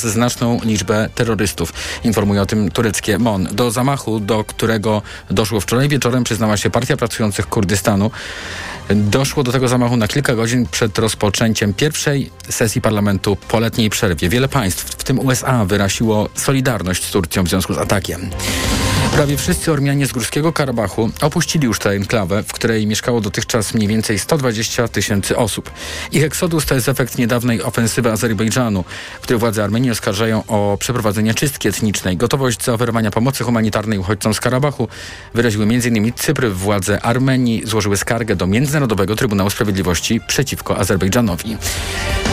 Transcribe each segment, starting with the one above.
znaczną liczbę terrorystów. Informuje o tym tureckie MON. Do zamachu, do którego doszło wczoraj wieczorem, przyznała się Partia Pracujących Kurdystanu. Doszło do tego zamachu na kilka godzin przed rozpoczęciem pierwszej sesji parlamentu po letniej przerwie. Wiele państw, w tym USA, wyraziło solidarność z Turcją w związku z atakiem. Prawie wszyscy Ormianie z Górskiego Karabachu opuścili już tę enklawę, w której mieszkało dotychczas mniej więcej 120 tysięcy osób. Ich eksodus to jest efekt niedawnej ofensywy Azerbejdżanu, w której władze Armenii oskarżają o przeprowadzenie czystki etnicznej. Gotowość zaoferowania pomocy humanitarnej uchodźcom z Karabachu wyraziły m.in. Cypr. Władze Armenii złożyły skargę do Międzynarodowego Trybunału Sprawiedliwości przeciwko Azerbejdżanowi.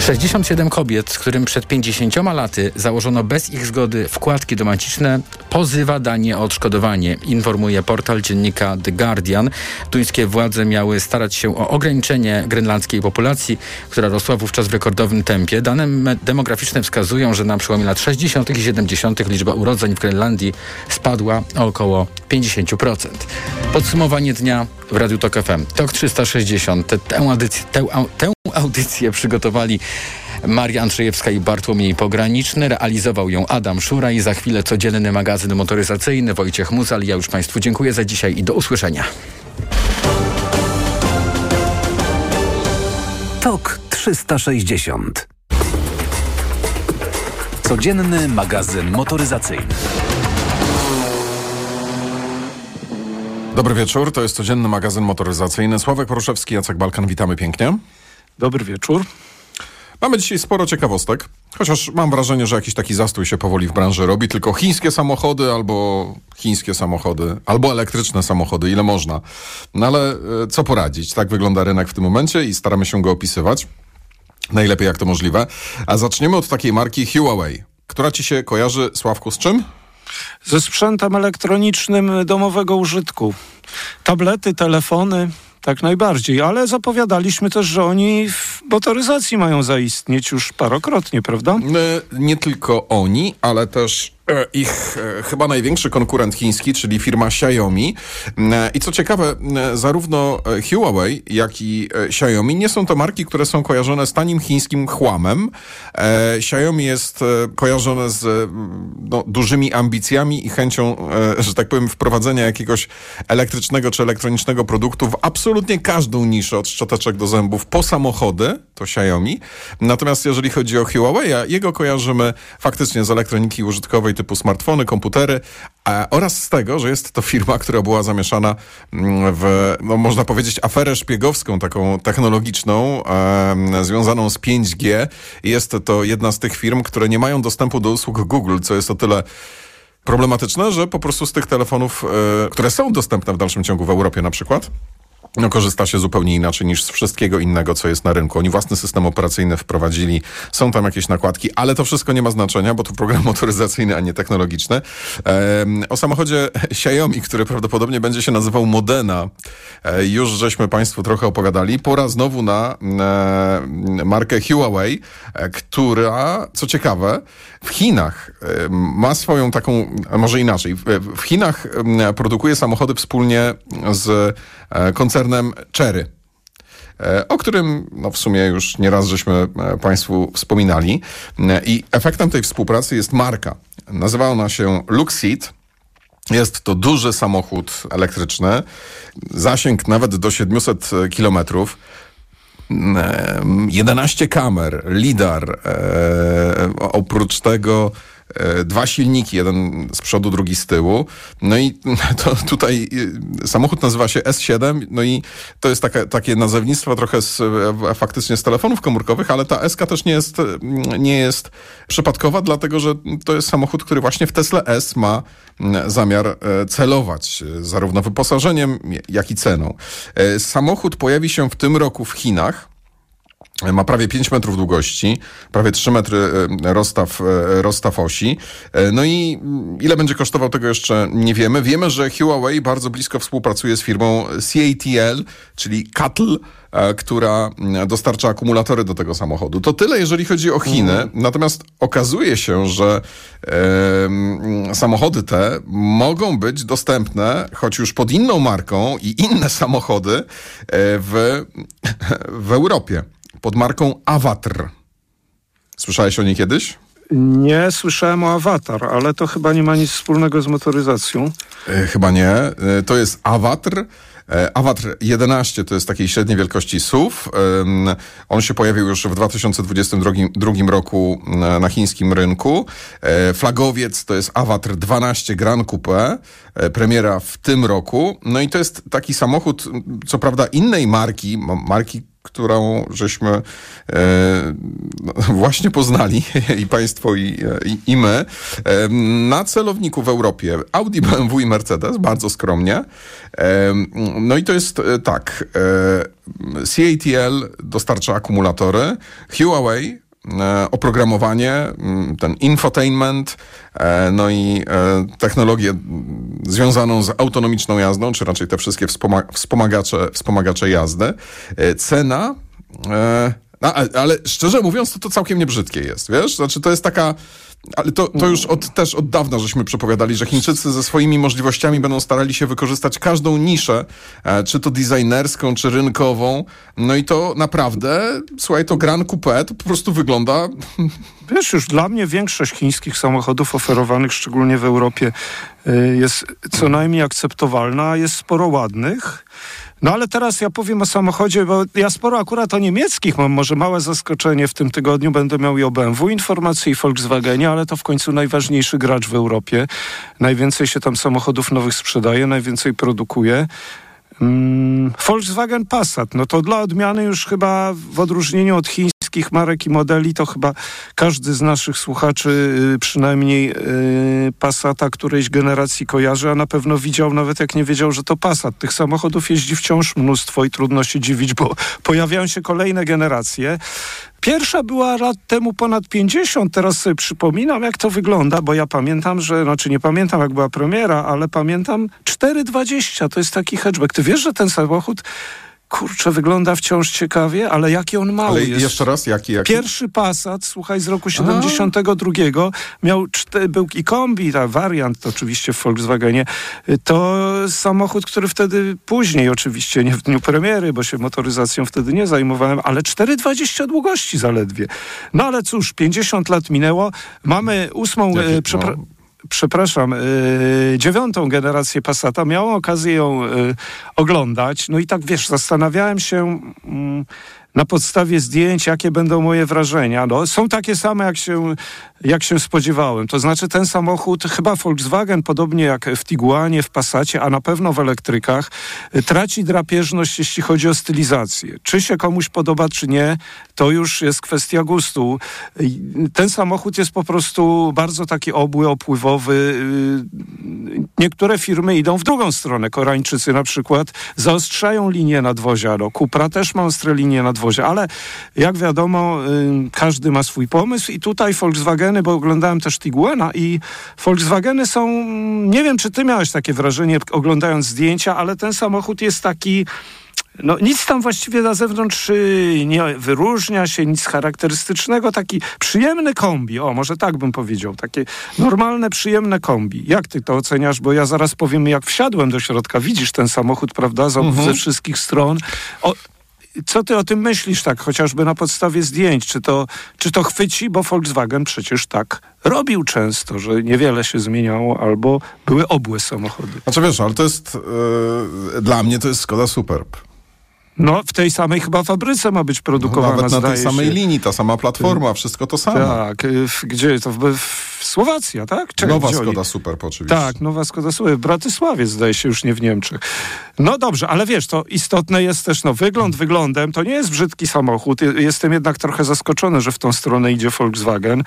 67 kobiet, którym przed 50 laty założono bez ich zgody wkładki domaciczne, pozywa Danię o odszkodowanie, informuje portal dziennika The Guardian. Duńskie władze miały starać się o ograniczenie grenlandzkiej populacji, która rosła wówczas w rekordowym tempie. Dane demograficzne wskazują, że na przełomie lat 60. i 70. liczba urodzeń w Grenlandii spadła o około 50%. Podsumowanie dnia w Radiu Tok FM. TOK 360. Tę audycję, tę, tę audycję przygotowali Maria Andrzejewska i Bartłomiej Pograniczny. Realizował ją Adam Szura i za chwilę codzienny magazyn motoryzacyjny Wojciech Muzal. Ja już Państwu dziękuję za dzisiaj i do usłyszenia. TOK 360. Codzienny magazyn motoryzacyjny. Dobry wieczór, to jest codzienny magazyn motoryzacyjny. Sławek Poruszewski, Jacek Balkan, witamy pięknie. Dobry wieczór. Mamy dzisiaj sporo ciekawostek, chociaż mam wrażenie, że jakiś taki zastój się powoli w branży robi. Tylko chińskie samochody albo chińskie samochody, albo elektryczne samochody, ile można. No ale e, co poradzić? Tak wygląda rynek w tym momencie i staramy się go opisywać. Najlepiej jak to możliwe. A zaczniemy od takiej marki Huawei. Która ci się kojarzy, Sławku, z czym? Ze sprzętem elektronicznym domowego użytku. Tablety, telefony, tak najbardziej, ale zapowiadaliśmy też, że oni w motoryzacji mają zaistnieć już parokrotnie, prawda? E, nie tylko oni, ale też ich e, chyba największy konkurent chiński, czyli firma Xiaomi. E, I co ciekawe, zarówno Huawei, jak i Xiaomi nie są to marki, które są kojarzone z tanim chińskim chłamem. Xiaomi jest kojarzone z no, dużymi ambicjami i chęcią, że tak powiem, wprowadzenia jakiegoś elektrycznego czy elektronicznego produktu w absolutnie każdą niszę, od szczoteczek do zębów, po samochody, to Xiaomi. Natomiast jeżeli chodzi o Huawei, jego kojarzymy faktycznie z elektroniki użytkowej typu smartfony, komputery oraz z tego, że jest to firma, która była zamieszana mm, w, no, można powiedzieć, aferę szpiegowską, taką technologiczną, e, związaną z 5G. Jest to jedna z tych firm, które nie mają dostępu do usług Google, co jest o tyle problematyczne, że po prostu z tych telefonów, e, które są dostępne w dalszym ciągu w Europie na przykład, no, korzysta się zupełnie inaczej niż z wszystkiego innego, co jest na rynku. Oni własny system operacyjny wprowadzili, są tam jakieś nakładki, ale to wszystko nie ma znaczenia, bo to program motoryzacyjny, a nie technologiczny. Ehm, o samochodzie Xiaomi, który prawdopodobnie będzie się nazywał Modena, e, już żeśmy Państwu trochę opowiadali. Pora znowu na e, markę Huawei, e, która, co ciekawe, w Chinach ma swoją taką, może inaczej, w Chinach produkuje samochody wspólnie z e, koncernem Cherry e, o którym no, w sumie już nieraz żeśmy Państwu wspominali. I efektem tej współpracy jest marka. Nazywa ona się Luxit. Jest to duży samochód elektryczny, zasięg nawet do 700 kilometrów. 11 kamer, lidar, e, oprócz tego e, dwa silniki, jeden z przodu, drugi z tyłu. No i to tutaj e, samochód nazywa się S7, no i to jest takie, takie nazewnictwo trochę z, faktycznie z telefonów komórkowych, ale ta SK też nie jest, nie jest przypadkowa, dlatego że to jest samochód, który właśnie w Tesla S ma zamiar e, celować e, zarówno wyposażeniem, jak i ceną. E, samochód pojawi się w tym roku w Chinach. Ma prawie 5 metrów długości, prawie 3 metry rozstaw, rozstaw osi. No i mm, ile będzie kosztował tego jeszcze nie wiemy. Wiemy, że Huawei bardzo blisko współpracuje z firmą CATL, czyli CATL, E, która mm, dostarcza akumulatory do tego samochodu. To tyle, jeżeli chodzi o Chiny. Mhm. Natomiast okazuje się, że e, samochody te mogą być dostępne, choć już pod inną marką i inne samochody e, w, w Europie. Pod marką Awatr. Słyszałeś o niej kiedyś? Nie słyszałem o Awatar, ale to chyba nie ma nic wspólnego z motoryzacją. E, chyba nie. E, to jest Awatr. E, Awatr 11 to jest takiej średniej wielkości SUV. On się pojawił już w 2022 roku na chińskim rynku. Flagowiec to jest Awatr 12 Grand Coupe, premiera w tym roku. No i to jest taki samochód, co prawda innej marki, marki którą żeśmy e, no, właśnie poznali i Państwo i, i, i my, e, na celowniku w Europie Audi, BMW i Mercedes, bardzo skromnie. E, no i to jest e, tak, e, CATL dostarcza akumulatory, Huawei e, oprogramowanie, ten infotainment, no i technologię związaną z autonomiczną jazdą, czy raczej te wszystkie wspomagacze, wspomagacze jazdy. Cena no, ale szczerze mówiąc, to, to całkiem niebrzydkie jest, wiesz? Znaczy, to jest taka... Ale to, to już od, też od dawna żeśmy przepowiadali, że Chińczycy ze swoimi możliwościami będą starali się wykorzystać każdą niszę, e, czy to designerską, czy rynkową. No i to naprawdę, słuchaj, to Grand Coupe to po prostu wygląda... Wiesz, już dla mnie większość chińskich samochodów oferowanych, szczególnie w Europie, y, jest co najmniej akceptowalna. Jest sporo ładnych. No ale teraz ja powiem o samochodzie, bo ja sporo akurat o niemieckich mam może małe zaskoczenie w tym tygodniu. Będę miał i o BMW informacje i Volkswagenie, ale to w końcu najważniejszy gracz w Europie. Najwięcej się tam samochodów nowych sprzedaje, najwięcej produkuje. Mm, Volkswagen Passat, no to dla odmiany już chyba w odróżnieniu od chińskich marek i modeli, to chyba każdy z naszych słuchaczy y, przynajmniej y, Passata którejś generacji kojarzy, a na pewno widział, nawet jak nie wiedział, że to Passat. Tych samochodów jeździ wciąż mnóstwo i trudno się dziwić, bo pojawiają się kolejne generacje. Pierwsza była lat temu ponad 50. Teraz sobie przypominam, jak to wygląda, bo ja pamiętam, że, znaczy nie pamiętam, jak była premiera, ale pamiętam 4,20. To jest taki hatchback. Ty wiesz, że ten samochód kurczę, wygląda wciąż ciekawie, ale jaki on mały ale jest. jeszcze raz, jaki, jaki? Pierwszy Passat, słuchaj, z roku 72 miał, był i kombi, ta wariant oczywiście w Volkswagenie, to samochód, który wtedy później oczywiście, nie w dniu premiery, bo się motoryzacją wtedy nie zajmowałem, ale 4,20 długości zaledwie. No ale cóż, 50 lat minęło, mamy ósmą, e, no przepraszam, yy, dziewiątą generację Passata. Miałem okazję ją yy, oglądać. No i tak, wiesz, zastanawiałem się... Na podstawie zdjęć, jakie będą moje wrażenia. No, są takie same, jak się, jak się spodziewałem. To znaczy ten samochód, chyba Volkswagen, podobnie jak w Tiguanie, w Passacie, a na pewno w elektrykach, traci drapieżność, jeśli chodzi o stylizację. Czy się komuś podoba, czy nie, to już jest kwestia gustu. Ten samochód jest po prostu bardzo taki obły, opływowy. Niektóre firmy idą w drugą stronę. Koreańczycy na przykład zaostrzają linię nadwozia. No, Cupra też ma ostre linie nadwozia Ale jak wiadomo, każdy ma swój pomysł i tutaj Volkswageny, bo oglądałem też Tiguana i Volkswageny są, nie wiem czy ty miałeś takie wrażenie oglądając zdjęcia, ale ten samochód jest taki no nic tam właściwie na zewnątrz y, nie wyróżnia się, nic charakterystycznego, taki przyjemny kombi, o może tak bym powiedział, takie normalne, przyjemne kombi. Jak ty to oceniasz? Bo ja zaraz powiem, jak wsiadłem do środka, widzisz ten samochód, prawda, z, mhm. ze wszystkich stron. O, co ty o tym myślisz, tak chociażby na podstawie zdjęć? Czy to, czy to chwyci? Bo Volkswagen przecież tak robił często, że niewiele się zmieniało albo były obłe samochody. Znaczy wiesz, ale to jest, yy, dla mnie to jest Skoda Superb. No, w tej samej chyba fabryce ma być produkowana. No, nawet na tej samej się. linii, ta sama platforma, wszystko to samo. Tak, y, w, gdzie to? W, w Słowacja, tak? Czekaj, nowa Skoda Super, oczywiście. Tak, nowa Skoda Super. W Bratysławie zdaje się, już nie w Niemczech. No dobrze, ale wiesz, to istotne jest też, no wygląd wyglądem, to nie jest brzydki samochód. Jestem jednak trochę zaskoczony, że w tą stronę idzie Volkswagen.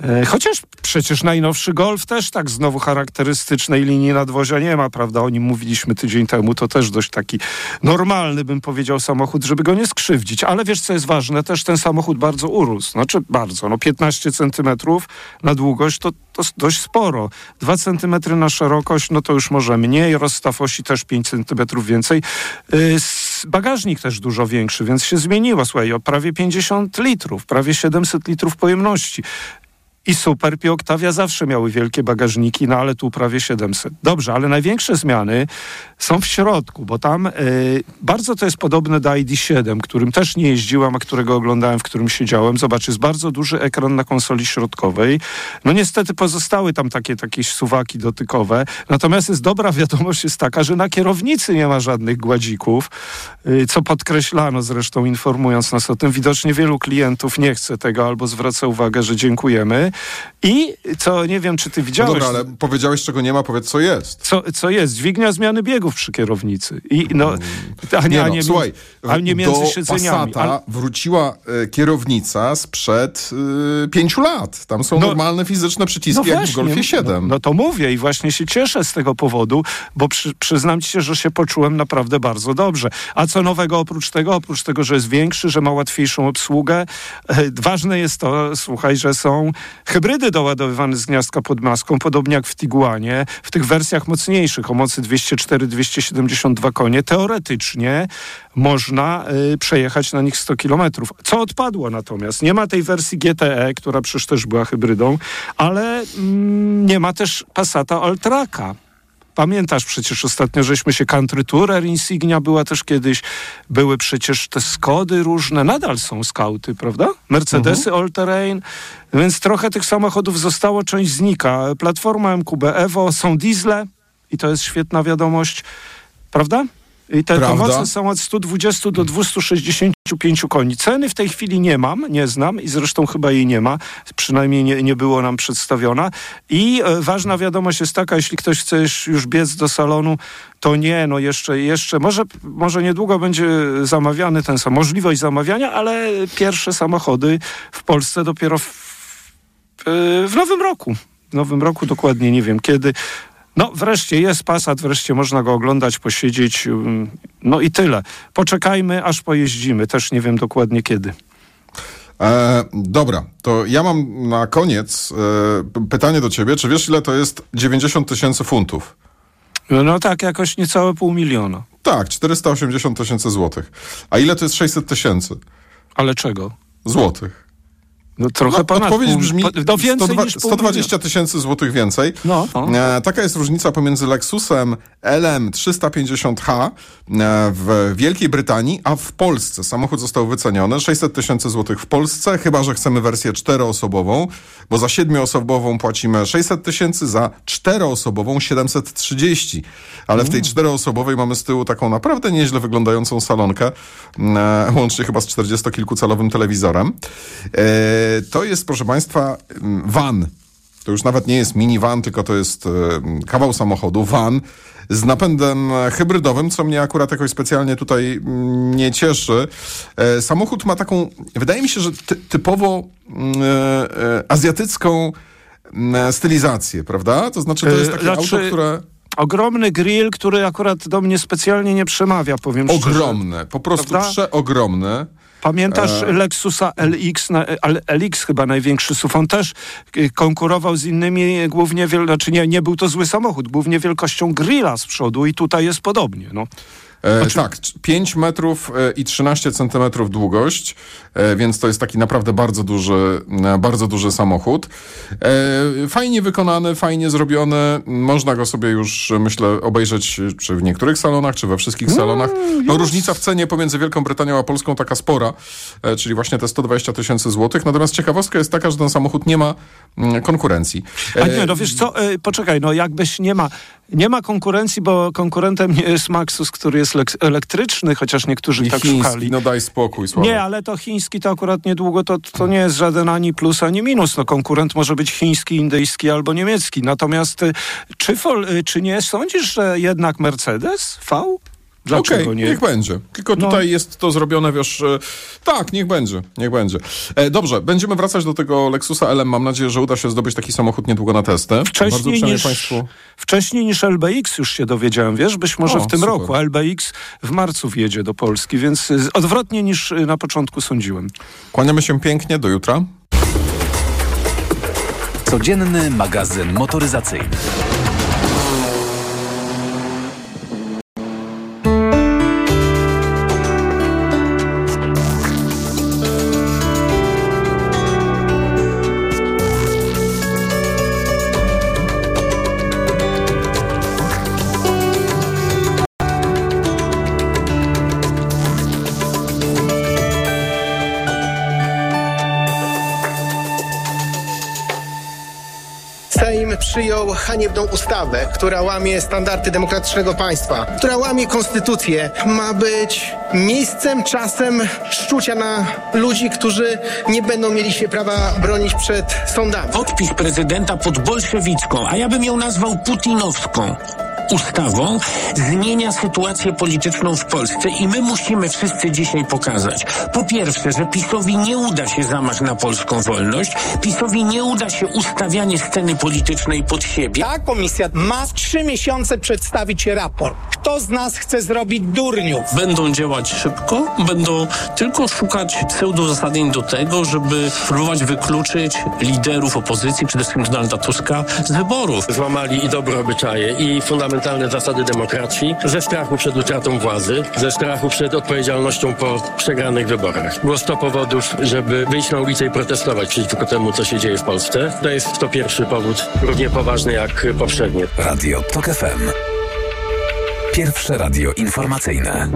E, chociaż przecież najnowszy Golf też tak znowu charakterystycznej linii nadwozia nie ma, prawda? O nim mówiliśmy tydzień temu. To też dość taki normalny, bym powiedział, samochód, żeby go nie skrzywdzić. Ale wiesz, co jest ważne? Też ten samochód bardzo urósł. Znaczy bardzo, no 15 centymetrów na długość to, to dość sporo. 2 centymetry na szerokość, no to już może mniej. Rozstaw osi też 5 centymetrów więcej. Y, bagażnik też dużo większy, więc się zmieniło. Słuchaj, o prawie 50 litrów, prawie 700 litrów pojemności. I Superb i Octavia zawsze miały wielkie bagażniki, no ale tu prawie 700. Dobrze, ale największe zmiany są w środku, bo tam y, bardzo to jest podobne do ID7, którym też nie jeździłam, a którego oglądałem, w którym siedziałem. Zobacz, jest bardzo duży ekran na konsoli środkowej. No niestety pozostały tam takie, takie suwaki dotykowe. Natomiast jest dobra wiadomość jest taka, że na kierownicy nie ma żadnych gładzików, y, co podkreślano zresztą informując nas o tym. Widocznie wielu klientów nie chce tego albo zwraca uwagę, że dziękujemy. I co, nie wiem, czy ty No widziałeś... dobra, ale powiedziałeś, czego nie ma, powiedz, co jest. Co, co jest? Dźwignia zmiany biegów przy kierownicy. I, no, a nie, a no, nie, słuchaj, a nie między do siedzeniami. Passata Ale- wróciła e, kierownica sprzed e, pięciu lat. Tam są No- normalne fizyczne przyciski, jak w Golfie 7. No, no to mówię i właśnie się cieszę z tego powodu, bo przy, przyznam ci się, że się poczułem naprawdę bardzo dobrze. A co nowego oprócz tego? Oprócz tego, że jest większy, że ma łatwiejszą obsługę, e, ważne jest to, słuchaj, że są hybrydy doładowywane z gniazdka pod maską, podobnie jak w Tiguanie, w tych wersjach mocniejszych, o mocy 204-272 konie, teoretycznie można y, przejechać na nich 100 kilometrów. Co odpadło natomiast? Nie ma tej wersji GTE, która przecież też była hybrydą, ale mm, nie ma też Passata Alltracka. Pamiętasz przecież ostatnio, żeśmy się Country Tourer Insignia była też kiedyś, były przecież te Skody różne, nadal są skauty, prawda? Mercedesy All Terrain, więc trochę tych samochodów zostało, część znika. Platforma MQB Evo, są diesle i to jest świetna wiadomość, prawda? I te, Prawda. moce są od 120 do 265 koni. Ceny w tej chwili nie mam, nie znam i zresztą chyba jej nie ma. Przynajmniej nie, nie było nam przedstawiona. I e, ważna wiadomość jest taka, jeśli ktoś chce już- biec do salonu, to nie, no jeszcze, jeszcze, może, może niedługo będzie zamawiany ten sam, możliwość zamawiania, ale pierwsze samochody w Polsce dopiero w, w, w nowym roku. W nowym roku dokładnie nie wiem kiedy. No, wreszcie jest Passat, wreszcie można go oglądać, posiedzieć. No i tyle. Poczekajmy, aż pojeździmy. Też nie wiem dokładnie kiedy. E, dobra, to ja mam na koniec e, pytanie do ciebie. Czy wiesz, ile to jest 90 tysięcy funtów? No tak, jakoś niecałe pół miliona. Tak, 480 tysięcy złotych. A ile to jest 600 tysięcy Ale czego? złotych? No trochę No, ponad odpowiedź brzmi no więcej 102 niż pół 120 tysięcy złotych więcej. No. E, taka jest różnica pomiędzy Lexusem LM350H e, w Wielkiej Brytanii, a w Polsce. Samochód został wyceniony 600 tysięcy złotych w Polsce, chyba że chcemy wersję czteroosobową, bo za siedmioosobową płacimy 600 tysięcy, za czteroosobową 730. Ale w tej czteroosobowej mamy z tyłu taką naprawdę nieźle wyglądającą salonkę, e, łącznie chyba z 40-kilkucalowym telewizorem. E, to jest, proszę Państwa, mm, van. To już nawet nie jest minivan, tylko to jest e, kawał samochodu, van z napędem e, hybrydowym, co mnie akurat jakoś specjalnie tutaj mm, nie cieszy. E, samochód ma taką, wydaje mi się, że ty, typowo mm, e, e, azjatycką stylizację, prawda? To znaczy, to E, jest takie znaczy, auto, które Ogromny grill, który akurat do mnie specjalnie nie przemawia, powiem szczerze. ogromne, po prostu Prawda? przeogromne. Pamiętasz E. Lexusa LX, na, LX chyba największy SUV, on też y, konkurował z innymi, y, głównie, wiel, znaczy nie, nie był to zły samochód, głównie wielkością grilla z przodu i tutaj jest podobnie. No. E, Tak, c- 5 metrów e, i 13 centymetrów długość, e, więc to jest taki naprawdę bardzo duży, bardzo duży samochód. E, Fajnie wykonany, fajnie zrobiony. Można go sobie już, myślę, obejrzeć czy w niektórych salonach, czy we wszystkich salonach. No, różnica w cenie pomiędzy Wielką Brytanią a Polską taka spora, czyli właśnie te 120 tysięcy złotych. Natomiast ciekawostka jest taka, że ten samochód nie ma mm, konkurencji. A nie, no wiesz co, poczekaj, no jakbyś nie ma, nie ma konkurencji, bo konkurentem nie jest Maxus, który jest lek- elektryczny, chociaż niektórzy I tak chiński, szukali. no daj spokój, Sławek. Nie, ale to chiński to akurat niedługo, to, to nie jest żaden ani plus, ani minus. No, konkurent może być chiński, indyjski albo niemiecki. Natomiast y, czy, y, czy nie sądzisz, że jednak Mercedes V? Dlaczego Okej, nie? niech będzie. Tylko No. tutaj jest to zrobione, wiesz, e, tak, niech będzie, niech będzie. E, dobrze, będziemy wracać do tego Lexusa LM. Mam nadzieję, że uda się zdobyć taki samochód niedługo na testy. Bardzo Wcześniej niż, Państwu... wcześniej niż LBX już się dowiedziałem, wiesz, być może O, w tym super. roku. LBX w marcu wjedzie do Polski, więc y, odwrotnie niż y, na początku sądziłem. Kłaniamy się pięknie, do jutra. Codzienny magazyn motoryzacyjny. Przyjął haniebną ustawę, która łamie standardy demokratycznego państwa, która łamie konstytucję. Ma być miejscem, czasem szczucia na ludzi, którzy nie będą mieli się prawa bronić przed sądami. Podpis prezydenta pod bolszewicką, a ja bym ją nazwał putinowską ustawą zmienia sytuację polityczną w Polsce i my musimy wszyscy dzisiaj pokazać. Po pierwsze, że PiSowi nie uda się zamach na polską wolność, PiSowi nie uda się ustawianie sceny politycznej pod siebie. Ta komisja ma w trzy miesiące przedstawić raport. Kto z nas chce zrobić durniów? Będą działać szybko, będą tylko szukać pseudozasadnień do tego, żeby próbować wykluczyć liderów opozycji, przede wszystkim Donalda Tuska, z wyborów. Złamali i dobre obyczaje, i fundamentalne zasady demokracji ze strachu przed utratą władzy, ze strachu przed odpowiedzialnością po przegranych wyborach. Było 100 powodów, żeby wyjść na ulicę i protestować przeciwko temu, co się dzieje w Polsce. To jest to pierwszy powód, równie poważny jak poprzednie. Radio TOK FM. Pierwsze radio informacyjne.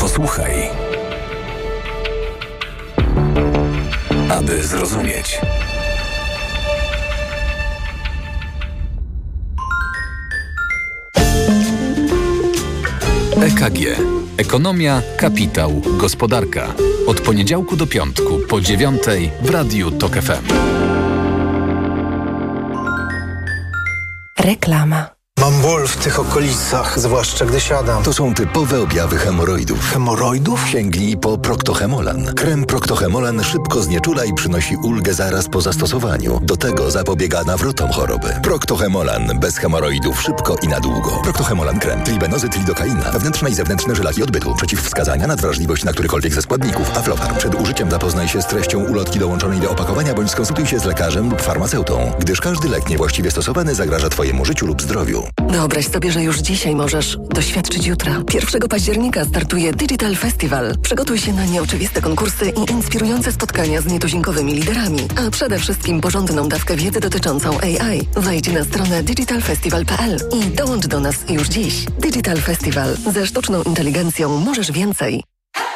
Posłuchaj. Aby zrozumieć. EKG. Ekonomia, kapitał, gospodarka. Od poniedziałku do piątku po dziewiątej w Radiu TOK FM. Reklama. Mam ból w tych okolicach, zwłaszcza gdy siadam. To są typowe objawy hemoroidów. Hemoroidów? Sięgnij po Proctohemolan. Krem Proctohemolan szybko znieczula i przynosi ulgę zaraz po zastosowaniu. Do tego zapobiega nawrotom choroby. Proctohemolan. Bez hemoroidów szybko i na długo. Proctohemolan krem. Tribenozyt lidokaina. Wewnętrzne i zewnętrzne żylaki odbytu. Przeciwwskazania, nadwrażliwość na którykolwiek ze składników. Aflofarm. Przed użyciem zapoznaj się z treścią ulotki dołączonej do opakowania bądź skonsultuj się z lekarzem lub farmaceutą, gdyż każdy lek niewłaściwie stosowany zagraża Twojemu życiu lub zdrowiu. Wyobraź sobie, że już dzisiaj możesz doświadczyć jutra. 1 października startuje Digital Festival. Przygotuj się na nieoczywiste konkursy i inspirujące spotkania z nietuzinkowymi liderami, a przede wszystkim porządną dawkę wiedzy dotyczącą AI. Wejdź na stronę digitalfestival.pl i dołącz do nas już dziś. Digital Festival. Ze sztuczną inteligencją możesz więcej.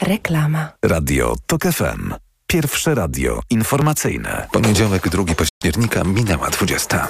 Reklama. Radio TOK FM. Pierwsze radio informacyjne. Poniedziałek, 2 października minęła 20.